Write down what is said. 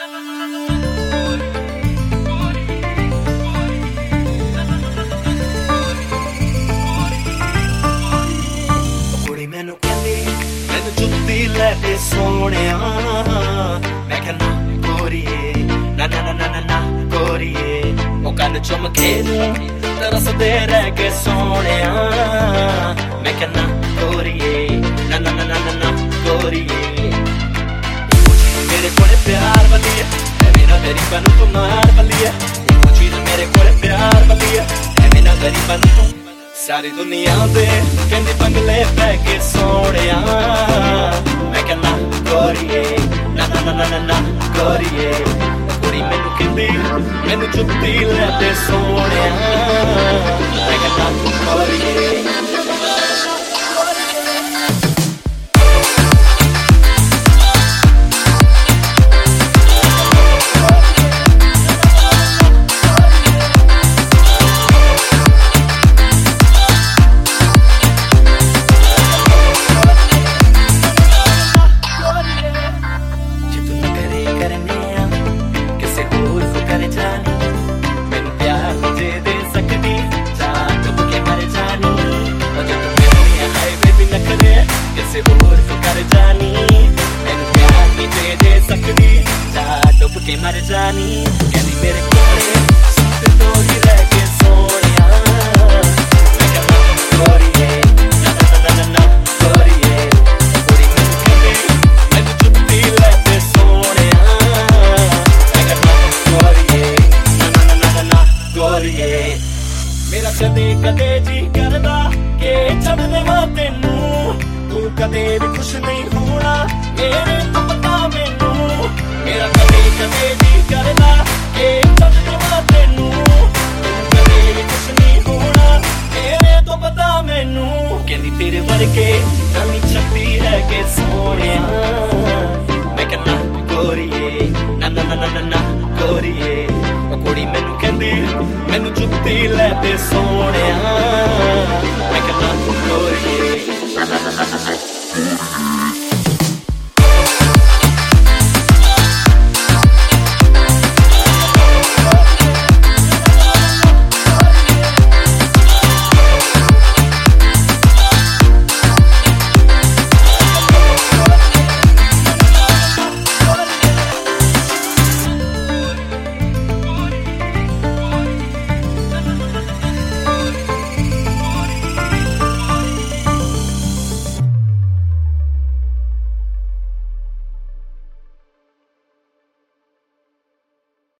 ਕੁੜੀ ਮੈਨੂੰ ਕਹਿੰਦੀ, ਮੈਨੂੰ ਜੁੱਤੀ ਲੈ ਦੇ ਸੋਹਣਿਆ। ਮੈਂ ਕਹਿੰਦਾ ਕੋਰੀਏ, ਨਾ ਨਾ ਨਾ ਨਾ ਨਾ ਕੋਰੀਏ। ਉਹ ਕੰਨ ਚੁੰਮ ਕੇ ਤਰਸਦੇ ਰਹਿ ਕੇ ਸੋਹਣਿਆ। ਮੈਂ ਕਹਿੰਦਾ ਕੋਰੀਏ ਨਾ ਨਾ ਨਾ ਨਾ ਨਾ ਕੋਰੀਏ। ਮੇਰੇ ਕੋਲੇ ਪਿਆਰ ਵਧੀਆ ਐਵੇਂ ਨਾ ਗਰੀਬਾਂ ਨੂੰ ਤੂੰ ਮਾਰ ਬੱਲੀਆ ਉਹ ਚੀਜ਼ ਮੇਰੇ ਕੋਲੇ ਪਿਆਰ ਵਧੀਆ ਐਵੇਂ ਨਾ ਗਰੀਬਾਂ ਨੂੰ ਤੂੰ ਸਾਰੀ ਦੁਨੀਆ ਦੇ ਕਹਿੰਦੀ ਬੰਗਲੇ ਪੈ ਕੇ ਸੋਹਣਿਆ ਮੈਂ ਕਹਿੰਦਾ ਕੋਰੀਏ ਨਾ ਨਾ ਨਾ ਨਾ ਨਾ ਕੋਰੀਏ ਕੁੜੀ ਮੈਨੂੰ ਕਹਿੰਦੀ, ਮੈਨੂੰ ਜੁੱਤੀ ਲੈ ਦੇ ਸੋਹਣਿਆ ਕਿਸੇ ਹੋਰ ਕੋ ਕਰ ਜਾਣੀ ਮੈਨੂੰ ਪਿਆਰ ਤੁਝੇ ਦੇ ਸਕਦੀ ਜਾਂ ਡੁੱਬ ਕੇ ਮਰ ਜਾਣੀ ਕਹਿੰਦੀ ਮੇਰੇ ਕੋਲੇ ਸੁੱਤ ਤੋਰੀ ਰਹਿ ਕੇ ਸੋਹਣਿਆ ਮੈਂ ਕਹਿੰਦਾ ਕੋਰੀਏ ਨਾ ਨਾ ਨਾ ਕਦੇ ਵੀ ਖੁਸ਼ ਨਹੀਂ ਹੋਣਾ। ਮੇਰੇ ਤੋਂ ਪਤਾ ਮੈਨੂੰ। ਮੇਰਾ ਕਦੇ ਕਦੇ ਜੀ ਕਰਦਾ ਕਿ ਛੱਡ ਦੇਵਾਂ ਤੈਨੂੰ। ਤੂੰ ਕਦੇ ਵੀ ਖੁਸ਼ ਨਹੀਂ ਹੋਣਾ। ਮੇਰੇ ਤੋਂ ਪਤਾ ਮੈਨੂੰ। ਕਹਿੰਦੀ ਤੇਰੇ ਵਰਗੇ ਨਵੀਂ ਛੱਪੀ ਹੈ ਕਿ ਸੋਹਣਿਆ। ਮੈਂ ਕਹਿੰਦਾ ਕੋਰੀਏ ਨਾ ਨਾ ਨਾ ਨਾ ਨਾ ਕੋਰੀਏ ਉਹ ਕੁੜੀ ਮੈਨੂੰ ਕਹਿੰਦੀ, ਮੈਨੂੰ ਜੁੱਤੀ ਲੈ ਦੇ ਸੋਹਣਿਆ।